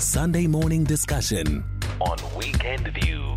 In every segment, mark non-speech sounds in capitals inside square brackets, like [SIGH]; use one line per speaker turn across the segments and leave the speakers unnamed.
Sunday morning discussion on Weekend View.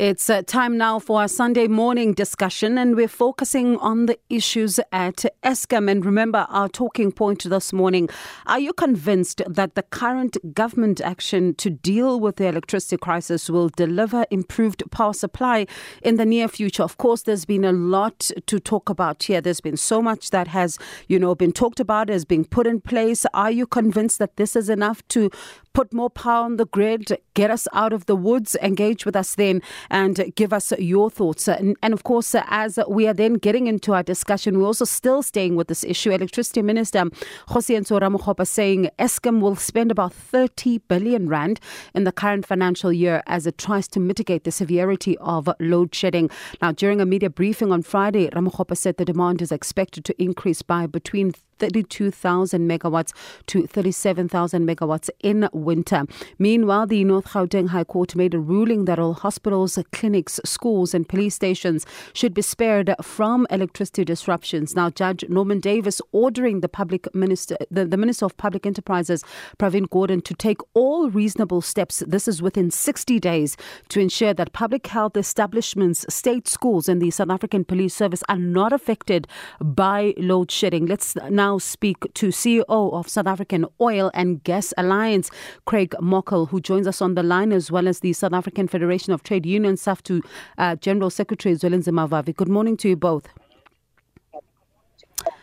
It's uh, time now for our Sunday morning discussion, and we're focusing on the issues at Eskom. And remember, our talking point this morning are you convinced that the current government action to deal with the electricity crisis will deliver improved power supply in the near future? Of course, there's been a lot to talk about here. There's been so much that has, you know, been talked about, has been put in place. Are you convinced that this is enough to put more power on the grid, get us out of the woods, engage with us then, and give us your thoughts. Uh, and, and of course, uh, as we are then getting into our discussion, we're also still staying with this issue. Electricity Minister Jose Kgosientsho Ramokgopa saying Eskom will spend about 30 billion rand in the current financial year as it tries to mitigate the severity of load shedding. Now, during a media briefing on Friday, Ramokgopa said the demand is expected to increase by between 32,000 megawatts to 37,000 megawatts in winter. Meanwhile, the North Gauteng High Court made a ruling that all hospitals, clinics, schools, and police stations should be spared from electricity disruptions. Now, Judge Norman Davis ordering the public minister, the, the Minister of Public Enterprises, Pravin Gordhan, to take all reasonable steps. This is within 60 days to ensure that public health establishments, state schools, and the South African Police Service are not affected by load shedding. Let's now now speak to CEO of South African Oil and Gas Alliance, Craig Morkel, who joins us on the line, as well as the South African Federation of Trade Unions, SAFTU uh, General Secretary Zwelinzima Vavi. Good morning to you both.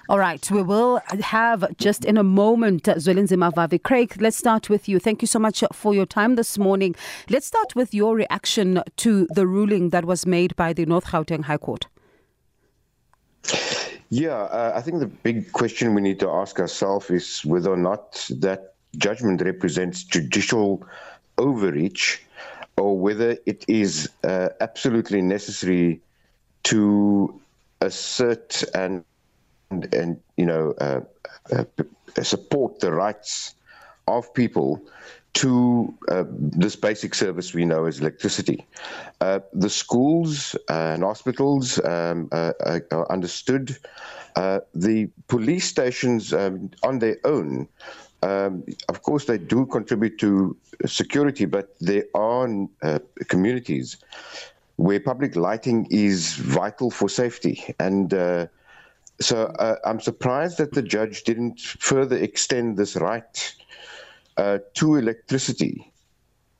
All right, we will have just in a moment Zwelinzima Vavi. Craig, let's start with you. Thank you so much for your time this morning. Let's start with your reaction to the ruling that was made by the North Gauteng High Court.
Yeah, uh, I think the big question we need to ask ourselves is whether or not that judgment represents judicial overreach or whether it is uh, absolutely necessary to assert and and, and you know uh, uh support the rights of people to uh, this basic service we know as electricity. Uh, the schools and hospitals um, uh, are understood. Uh, the police stations um, on their own, um, of course, they do contribute to security, but there are uh, communities where public lighting is vital for safety. And uh, so I'm surprised that the judge didn't further extend this right uh, to electricity,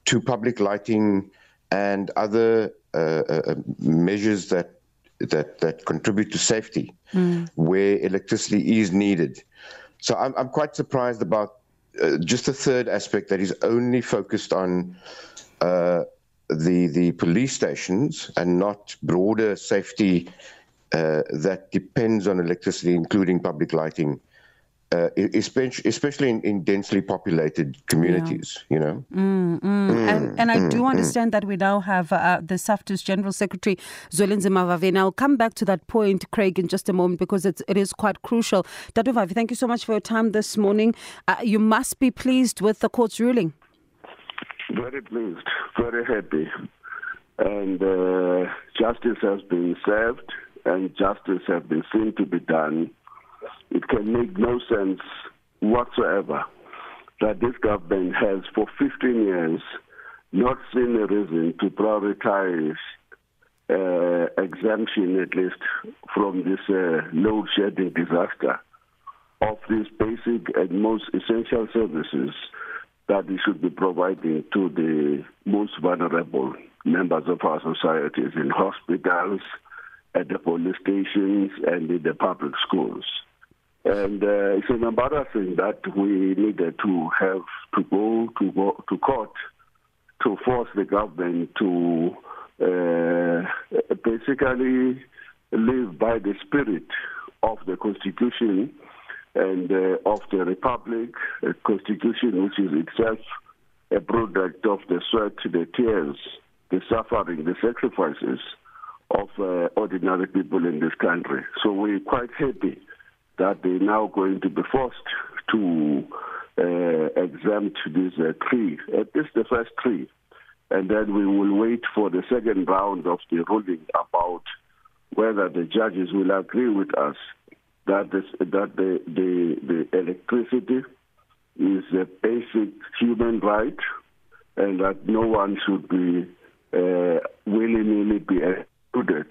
to public lighting, and other uh, uh, measures that that that contribute to safety, mm. where electricity is needed. So I'm I'm quite surprised about uh, just the third aspect that is only focused on uh, the the police stations and not broader safety uh, that depends on electricity, including public lighting uh, especially in, in, densely populated communities, yeah. you know.
Mm, mm. Mm, and, and, I do mm, understand that we now have uh, the SAFTU's General Secretary, Zwelinzima Vavi. And I'll come back to that point, Craig, in just a moment because it's, it is quite crucial. Dadu Vavi, thank you so much for your time this morning. Uh, you must be pleased with the court's ruling.
Very pleased, very happy. And uh, justice has been served and justice has been seen to be done it can make no sense whatsoever that this government has for 15 years not seen a reason to prioritize uh, exemption, at least from this uh, load shedding disaster, of these basic and most essential services that we should be providing to the most vulnerable members of our societies in hospitals, at the police stations, and in the public schools. And uh, it's embarrassing that we needed to have to go to go to court to force the government to uh, basically live by the spirit of the constitution and uh, of the republic, a constitution which is itself a product of the sweat, the tears, the suffering, the sacrifices of uh, ordinary people in this country. So we're quite happy that they're now going to be forced to uh, exempt this uh, tree, at least the first tree. And then we will wait for the second round of the ruling about whether the judges will agree with us that, this, that the, the, the electricity is a basic human right and that no one should be uh, willy-nilly be excluded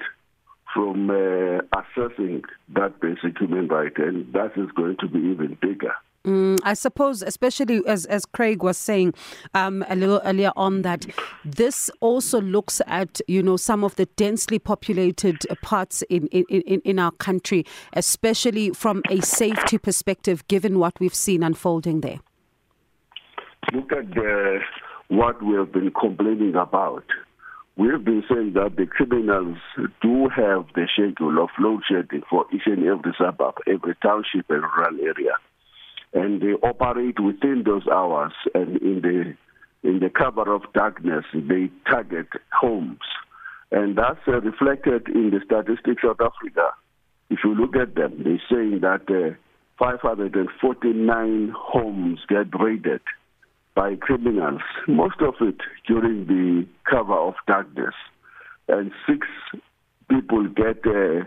from uh, assessing that basic human right, and that is going to be even bigger.
Mm, I suppose, especially as, as Craig was saying um, a little earlier on, that this also looks at you know some of the densely populated parts in, in, in, in our country, especially from a safety perspective, given what we've seen unfolding there.
Look at the, what we have been complaining about. We've been saying that the criminals do have the schedule of load shedding for each and every suburb, every township and rural area. And they operate within those hours and in the in the cover of darkness they target homes. And that's uh, reflected in the statistics of Africa. If you look at them they're saying that uh, 549 homes get raided by criminals most of it during the cover of darkness and six people get uh,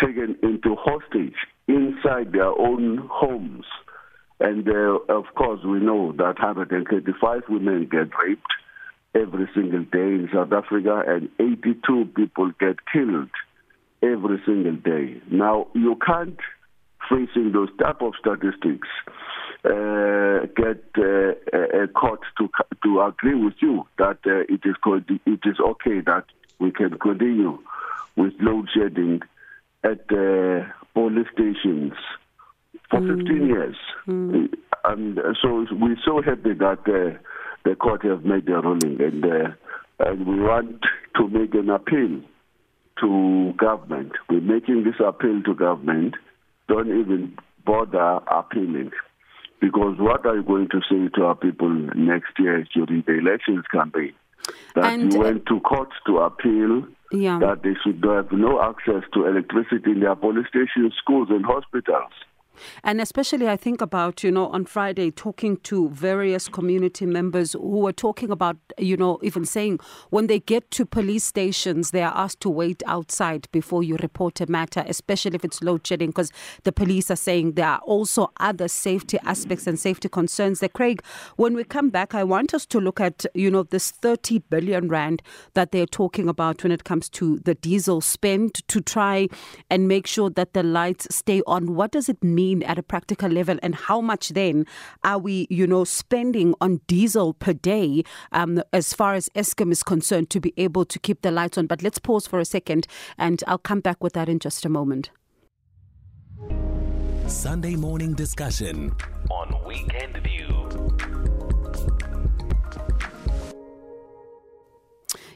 taken into hostage inside their own homes and uh, of course, we know that 135 women get raped every single day in South Africa, and 82 people get killed every single day. Now, you can't, facing those type of statistics, uh, get uh, a court to to agree with you that uh, it is to, it is okay that we can continue with load shedding at uh, police stations for mm. 15 years. Mm. And so we're so happy that uh, the court has made the ruling, and, uh, and we want to make an appeal to government. We're making this appeal to government. Don't even bother appealing. Because what are you going to say to our people next year during the elections campaign? That and, you uh, went to court to appeal yeah. that they should have no access to electricity in their police stations, schools, and hospitals.
And especially, I think about, you know, on Friday, talking to various community members who were talking about, you know, even saying when they get to police stations, they are asked to wait outside before you report a matter, especially if it's load shedding, because the police are saying there are also other safety aspects and safety concerns. That, Craig, when we come back, I want us to look at, you know, this 30 billion rand that they're talking about when it comes to the diesel spend to try and make sure that the lights stay on. What does it mean? Mean at a practical level, and how much then are we, you know, spending on diesel per day um, as far as Eskom is concerned to be able to keep the lights on? But let's pause for a second, and I'll come back with that in just a moment.
Sunday morning discussion on Weekend View.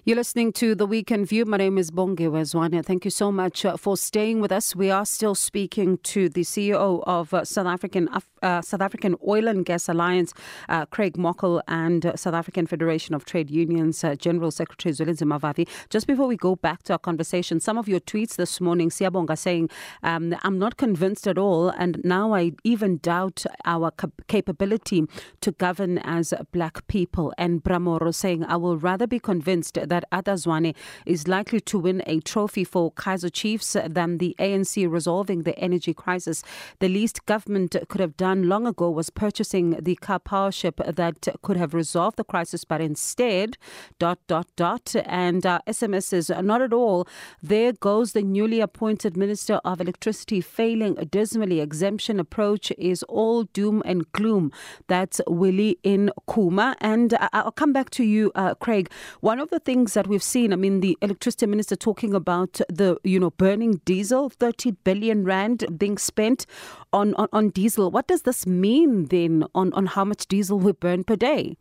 You're listening to The Weekend View. My name is Bongiwe Zwane. Thank you so much uh, for staying with us. We are still speaking to the CEO of uh, South African uh, South African Oil and Gas Alliance, uh, Craig Morkel, and uh, South African Federation of Trade Unions uh, General Secretary Zwelinzima Mavavi. Just before we go back to our conversation, some of your tweets this morning, Siabonga saying, um, I'm not convinced at all, and now I even doubt our cap- capability to govern as black people. And Bramoro saying, I will rather be convinced that that Arthur Zwane is likely to win a trophy for Kaizer Chiefs than the ANC resolving the energy crisis. The least government could have done long ago was purchasing the Karpowership that could have resolved the crisis, but instead, dot, dot, dot. And uh, SMS is not at all. There goes the newly appointed Minister of Electricity failing dismally. Exemption approach is all doom and gloom. That's Willie in Kuma. And uh, I'll come back to you, uh, Craig. One of the things things that we've seen. I mean, the electricity minister talking about the, you know, burning diesel, 30 billion rand being spent on, on, on diesel. What does this mean then on, on how much diesel we burn per day?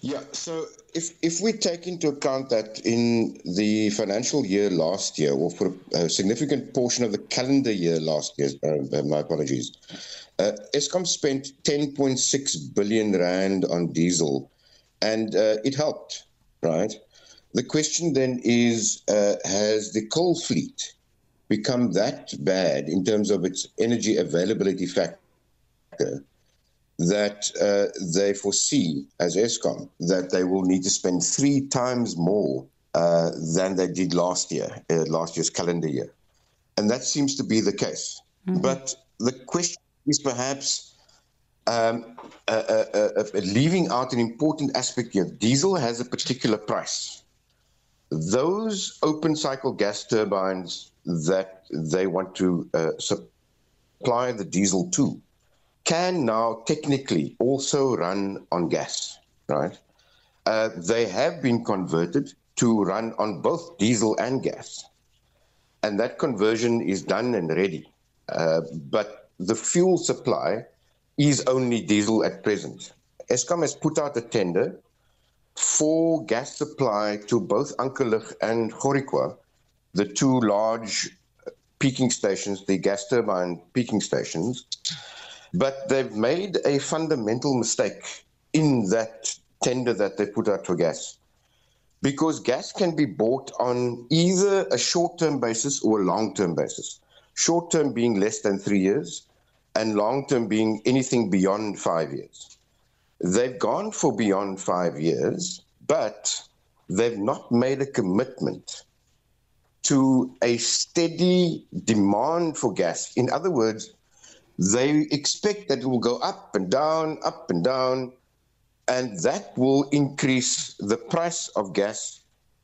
Yeah, so if if we take into account that in the financial year last year, or for a significant portion of the calendar year last year, uh, my apologies, uh, Eskom spent 10.6 billion rand on diesel and uh, it helped, right? The question then is uh, has the coal fleet become that bad in terms of its energy availability factor that uh, they foresee as Eskom that they will need to spend three times more uh, than they did last year, uh, last year's calendar year? And that seems to be the case. Mm-hmm. But the question is perhaps um, leaving out an important aspect here. Diesel has a particular price. Those open cycle gas turbines that they want to uh, supply the diesel to can now technically also run on gas, right? Uh, they have been converted to run on both diesel and gas. And that conversion is done and ready. Uh, but the fuel supply is only diesel at present. Eskom has put out a tender for gas supply to both Ankerlig and Gourikwa, the two large uh, peaking stations, the gas turbine peaking stations. But they've made a fundamental mistake in that tender that they put out for gas. Because gas can be bought on either a short term basis or a long term basis. Short term being less than three years, and long term being anything beyond five years. They've gone for beyond five years, but they've not made a commitment to a steady demand for gas. In other words, they expect that it will go up and down, up and down, and that will increase the price of gas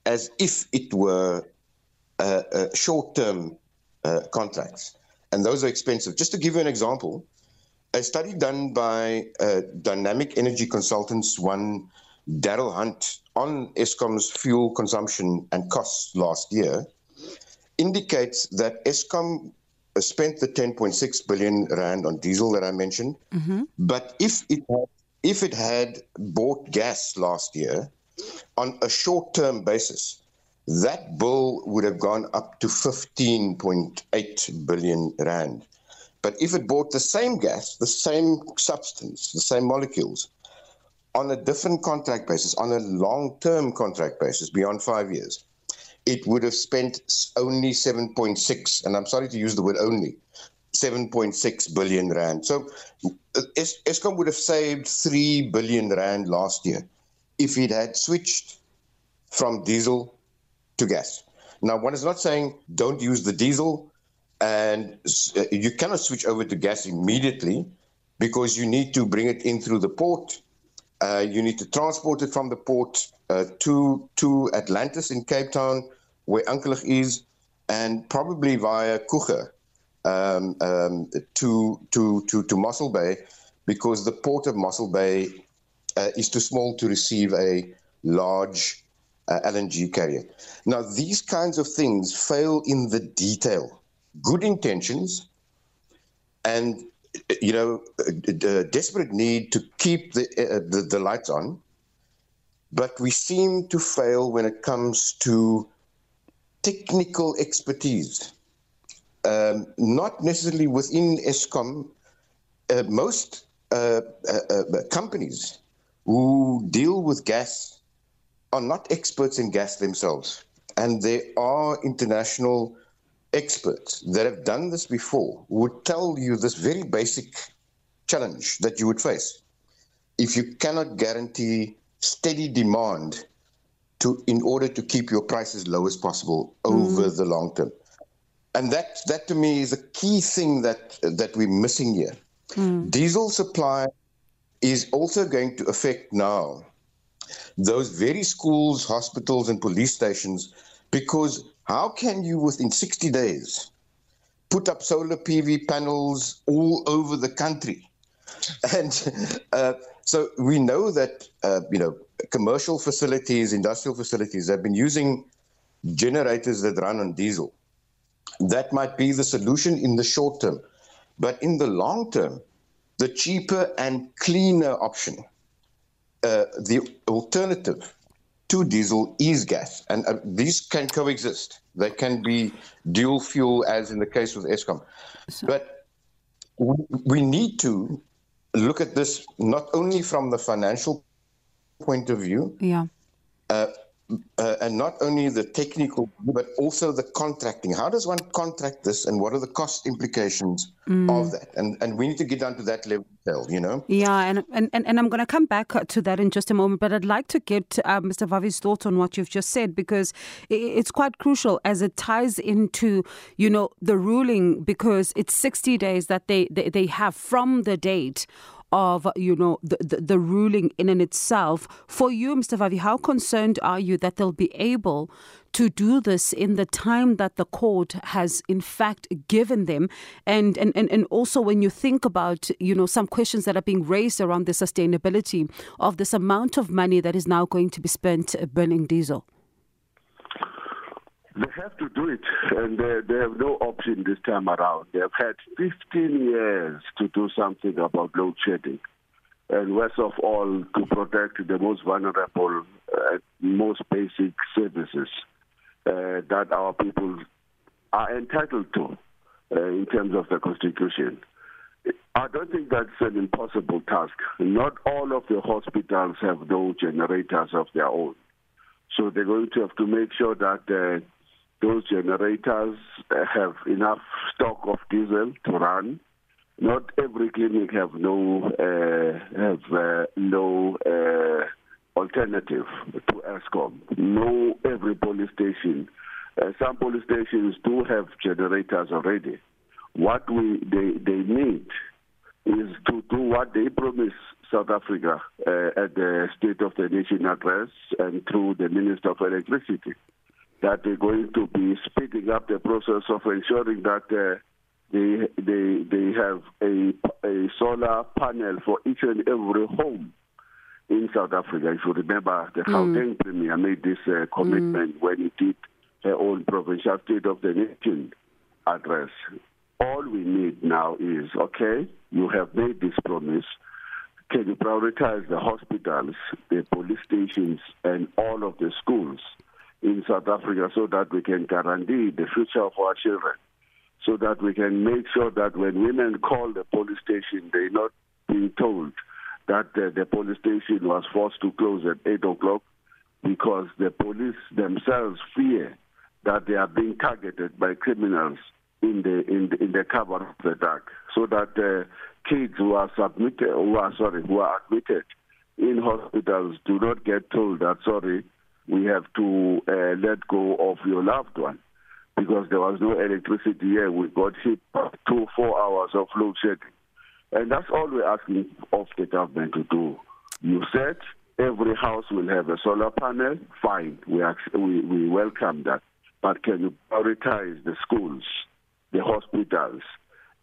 as if it were uh, uh, short term uh, contracts and those are expensive. Just to give you an example, a study done by uh, Dynamic Energy Consultants, one Daryl Hunt, on Eskom's fuel consumption and costs last year, indicates that Eskom spent the 10.6 billion rand on diesel that I mentioned, mm-hmm. but if it had, if it had bought gas last year on a short-term basis, that bill would have gone up to 15.8 billion rand. But if it bought the same gas, the same substance, the same molecules, on a different contract basis, on a long term contract basis, beyond five years, it would have spent only 7.6, and I'm sorry to use the word only, 7.6 billion rand. So uh, Eskom would have saved 3 billion rand last year if it had switched from diesel to gas. Now, one is not saying don't use the diesel, and uh, you cannot switch over to gas immediately because you need to bring it in through the port. Uh, you need to transport it from the port uh, to to Atlantis in Cape Town, where Ankerlig is, and probably via Coega um, um, to to to to Mossel Bay, because the port of Mossel Bay uh, is too small to receive a large uh, LNG carrier. Now, these kinds of things fail in the detail. Good intentions and you know, a, desperate need to keep the, uh, the, the lights on, but we seem to fail when it comes to technical expertise. Um, not necessarily within Eskom. Uh, most uh, uh, uh companies who deal with gas are not experts in gas themselves. And there are international experts that have done this before would tell you this very basic challenge that you would face. If you cannot guarantee steady demand to in order to keep your price as low as possible over mm. the long term. And that that to me is a key thing that that we're missing here. Mm. Diesel supply is also going to affect now those very schools, hospitals, and police stations because how can you, within 60 days, put up solar PV panels all over the country? [LAUGHS] And uh, so we know that, uh, you know, commercial facilities, industrial facilities have been using generators that run on diesel. That might be the solution in the short term. But in the long term, the cheaper and cleaner option uh, the alternative to diesel is gas, and uh, these can coexist. They can be dual fuel, as in the case with Eskom. So, but we need to look at this not only from the financial point of view,
yeah, uh,
uh, and not only the technical, but also the contracting. How does one contract this, and what are the cost implications mm. of that? And and we need to get down to that level, you know.
Yeah, and and and, and I'm going to come back to that in just a moment, but I'd like to get uh, Mr. Vavi's thoughts on what you've just said because it's quite crucial as it ties into you know the ruling because it's 60 days that they they, they have from the date of you know the, the, the ruling in and itself. For you, Mr. Vavi, how concerned are you that they'll be able to do this in the time that the court has in fact given them and, and, and, and also when you think about you know some questions that are being raised around the sustainability of this amount of money that is now going to be spent uh, burning diesel
they have to do it, and they, they have no option this time around. They have had 15 years to do something about load shedding, and worst of all, to protect the most vulnerable, uh, most basic services uh, that our people are entitled to uh, in terms of the Constitution. I don't think that's an impossible task. Not all of the hospitals have those generators of their own. So they're going to have to make sure that uh, those generators have enough stock of diesel to run. Not every clinic have no uh, have uh, no uh, alternative to Eskom. No every police station. Uh, some police stations do have generators already. What we they, they need is to do what they promised South Africa uh, at the State of the Nation address and through the Minister of Electricity that they're going to be speeding up the process of ensuring that uh, they they they have a a solar panel for each and every home in South Africa. If you remember, the mm. Gauteng Premier made this uh, commitment mm. when he did her own provincial state of the nation address. All we need now is okay. You have made this promise. Can you prioritize the hospitals, the police stations, and all of the schools? In South Africa so that we can guarantee the future of our children, so that we can make sure that when women call the police station, they're not being told that uh, the police station was forced to close at 8 o'clock because the police themselves fear that they are being targeted by criminals in the in the, in the cover of the dark, so that uh, kids who are submitted, who are sorry, who are admitted in hospitals do not get told that sorry we have to uh, let go of your loved one because there was no electricity here. We got hit two, four hours of load shedding. And that's all we're asking of the government to do. You said every house will have a solar panel. Fine, we, we, we welcome that. But can you prioritize the schools, the hospitals,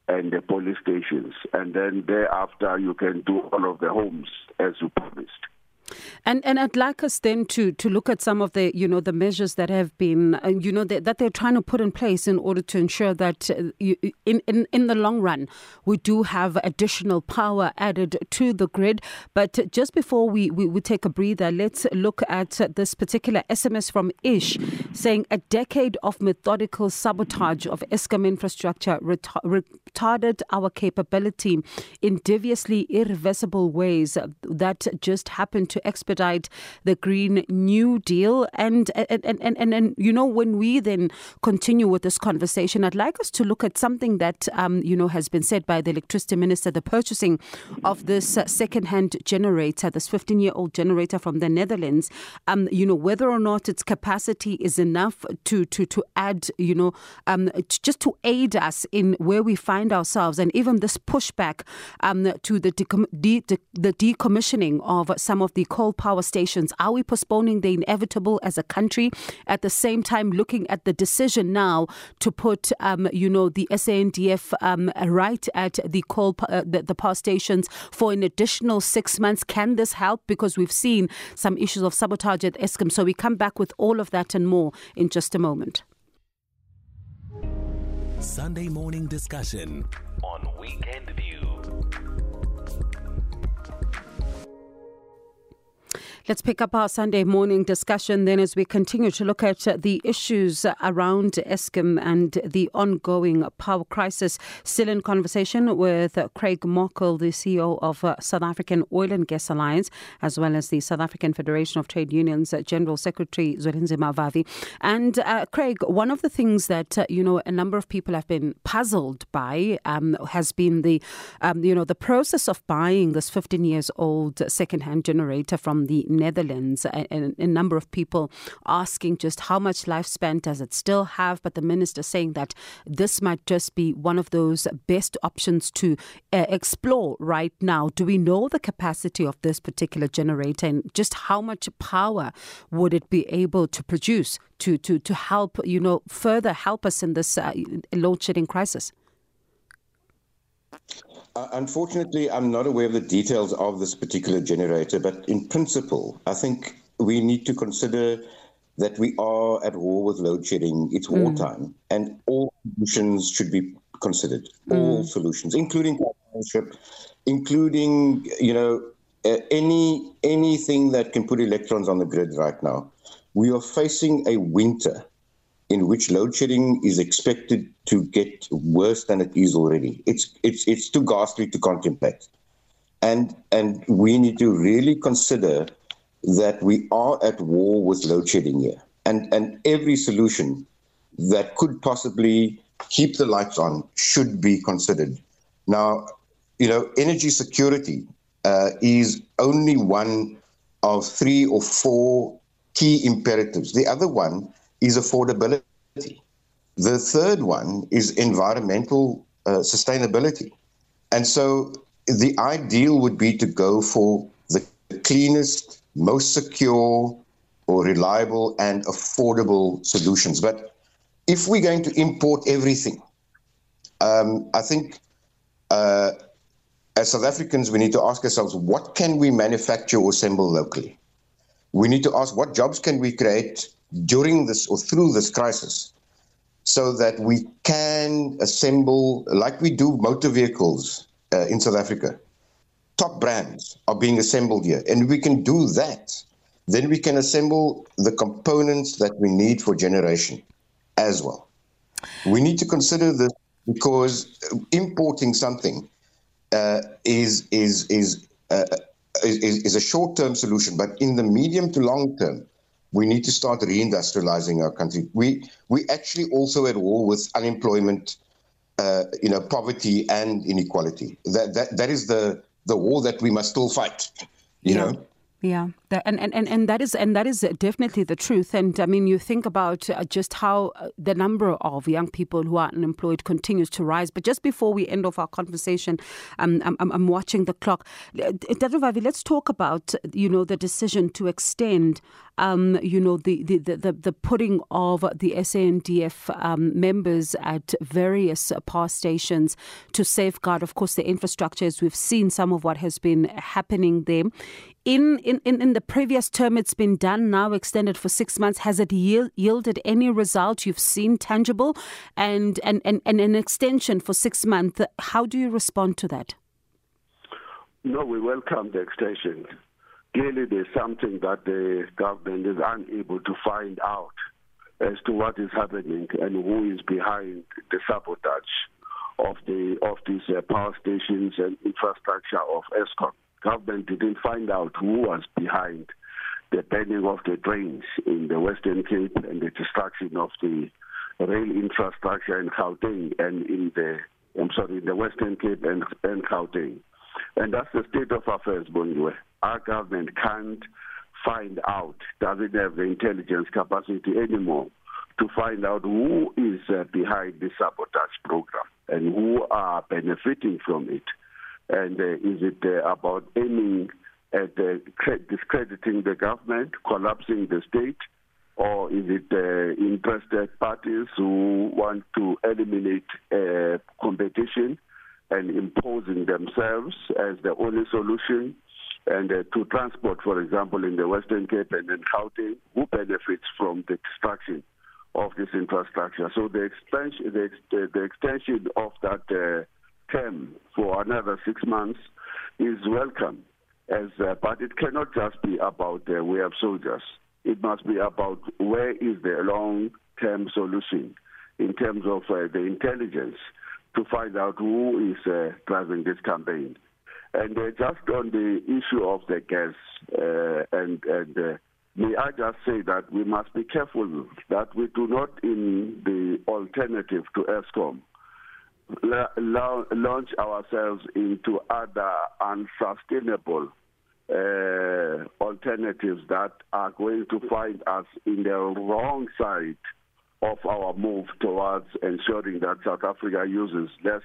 and the police stations? And then thereafter, you can do all of the homes as you promised.
And and I'd like us then to to look at some of the you know the measures that have been uh, you know that, that they're trying to put in place in order to ensure that uh, you, in in in the long run we do have additional power added to the grid. But just before we we, we take a breather, let's look at this particular SMS from Ish saying a decade of methodical sabotage of Eskom infrastructure retarded our capability in deviously irreversible ways that just happened to to expedite the Green New Deal. And, and, and, and, and, you know, when we then continue with this conversation, I'd like us to look at something that, um, you know, has been said by the electricity minister, the purchasing of this uh, second-hand generator, this 15-year-old generator from the Netherlands, um, you know, whether or not its capacity is enough to, to, to add, you know, um, just to aid us in where we find ourselves and even this pushback um, to the, de- de- the decommissioning of some of the coal power stations? Are we postponing the inevitable as a country? At the same time, looking at the decision now to put, um, you know, the SANDF um, right at the coal uh, the, the power stations for an additional six months. Can this help? Because we've seen some issues of sabotage at Eskom. So we come back with all of that and more in just a moment.
Sunday morning discussion on Weekend View.
Let's pick up our Sunday morning discussion then as we continue to look at the issues around Eskom and the ongoing power crisis. Still in conversation with Craig Morkel, the CEO of South African Oil and Gas Alliance, as well as the South African Federation of Trade Unions General Secretary Zwelinzima Vavi. And uh, Craig, one of the things that uh, you know a number of people have been puzzled by um, has been the um, you know the process of buying this 15 years old second-hand generator from the Netherlands. And a number of people asking just how much lifespan does it still have? But the minister saying that this might just be one of those best options to uh, explore right now. Do we know the capacity of this particular generator and just how much power would it be able to produce to, to, to help, you know, further help us in this uh, load shedding crisis?
Uh, unfortunately, I'm not aware of the details of this particular generator, but in principle, I think we need to consider that we are at war with load shedding. It's mm. wartime, and all solutions should be considered. Mm. All solutions, including partnership, including you know uh, any anything that can put electrons on the grid right now. We are facing a winter in which load shedding is expected to get worse than it is already. It's it's it's too ghastly to contemplate. And and we need to really consider that we are at war with load shedding here. And and every solution that could possibly keep the lights on should be considered. Now, you know, energy security uh, is only one of three or four key imperatives. The other one is affordability. The third one is environmental uh, sustainability. And so the ideal would be to go for the cleanest, most secure, or reliable and affordable solutions. But if we're going to import everything, um, I think uh, as South Africans, we need to ask ourselves what can we manufacture or assemble locally? We need to ask what jobs can we create during this or through this crisis so that we can assemble, like we do motor vehicles uh, in South Africa. Top brands are being assembled here, and we can do that. Then we can assemble the components that we need for generation as well. We need to consider this because importing something uh, is is is, uh, is is a short-term solution, but in the medium to long term, we need to start reindustrializing our country. We we actually also at war with unemployment, uh, you know, poverty and inequality. That that that is the the war that we must still fight. You yeah. know.
Yeah, that, and, and, and that is and that is definitely the truth. And I mean, you think about uh, just how uh, the number of young people who are unemployed continues to rise. But just before we end off our conversation, um, I'm, I'm watching the clock. Dadovavi, let's talk about you know the decision to extend um, you know, the, the, the, the putting of the SANDF um, members at various power stations to safeguard, of course, the infrastructure, as we've seen some of what has been happening there. In, in, in the previous term, it's been done, now extended for six months. Has it yield, yielded any result you've seen tangible? And, and, and, and an extension for six months, how do you respond to that?
No, we welcome the extension clearly there's something that the government is unable to find out as to what is happening and who is behind the sabotage of the of these uh, power stations and infrastructure of Eskom. Government didn't find out who was behind the burning of the drains in the Western Cape and the destruction of the rail infrastructure in Gauteng and in the I'm sorry, in the Western Cape and, and Gauteng. And that's the state of affairs, Bongiwe our government can't find out, doesn't have the intelligence capacity anymore to find out who is uh, behind the sabotage program and who are benefiting from it. And uh, is it uh, about aiming at uh, discrediting the government, collapsing the state, or is it uh, interested parties who want to eliminate uh, competition and imposing themselves as the only solution and uh, to transport, for example, in the Western Cape and in Gauteng, who benefits from the destruction of this infrastructure. So the extension, the, the extension of that uh, term for another six months is welcome. as uh, but it cannot just be about uh, we have soldiers. It must be about where is the long-term solution in terms of uh, the intelligence to find out who is uh, driving this campaign. And uh, just on the issue of the gas, uh, and, and uh, may I just say that we must be careful that we do not, in the alternative to Eskom, la- la- launch ourselves into other unsustainable uh, alternatives that are going to find us in the wrong side of our move towards ensuring that South Africa uses less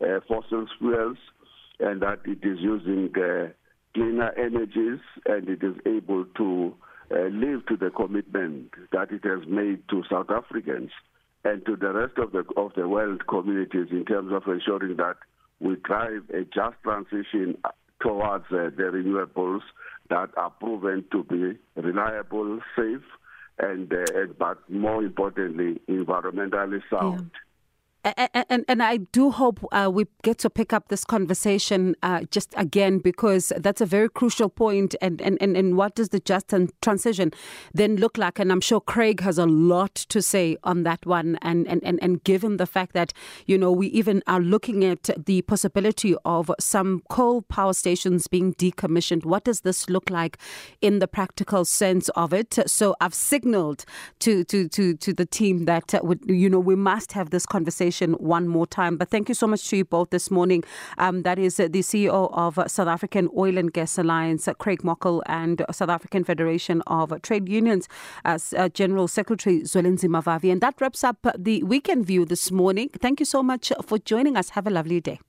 uh, fossil fuels and that it is using uh, cleaner energies and it is able to uh, live to the commitment that it has made to South Africans and to the rest of the of the world communities in terms of ensuring that we drive a just transition towards uh, the renewables that are proven to be reliable, safe, and uh, but more importantly, environmentally sound.
Yeah. And, and I do hope uh, we get to pick up this conversation uh, just again because that's a very crucial point. And, and, and, and what does the just transition then look like? And I'm sure Craig has a lot to say on that one. And, and, and, and given the fact that, you know, we even are looking at the possibility of some coal power stations being decommissioned, what does this look like in the practical sense of it? So I've signaled to, to, to, to the team that, uh, you know, we must have this conversation one more time. But thank you so much to you both this morning. Um, that is the CEO of South African Oil and Gas Alliance, Craig Morkel, and South African Federation of Trade Unions as uh, General Secretary Zwelinzima Mavavi. And that wraps up the weekend view this morning. Thank you so much for joining us. Have a lovely day.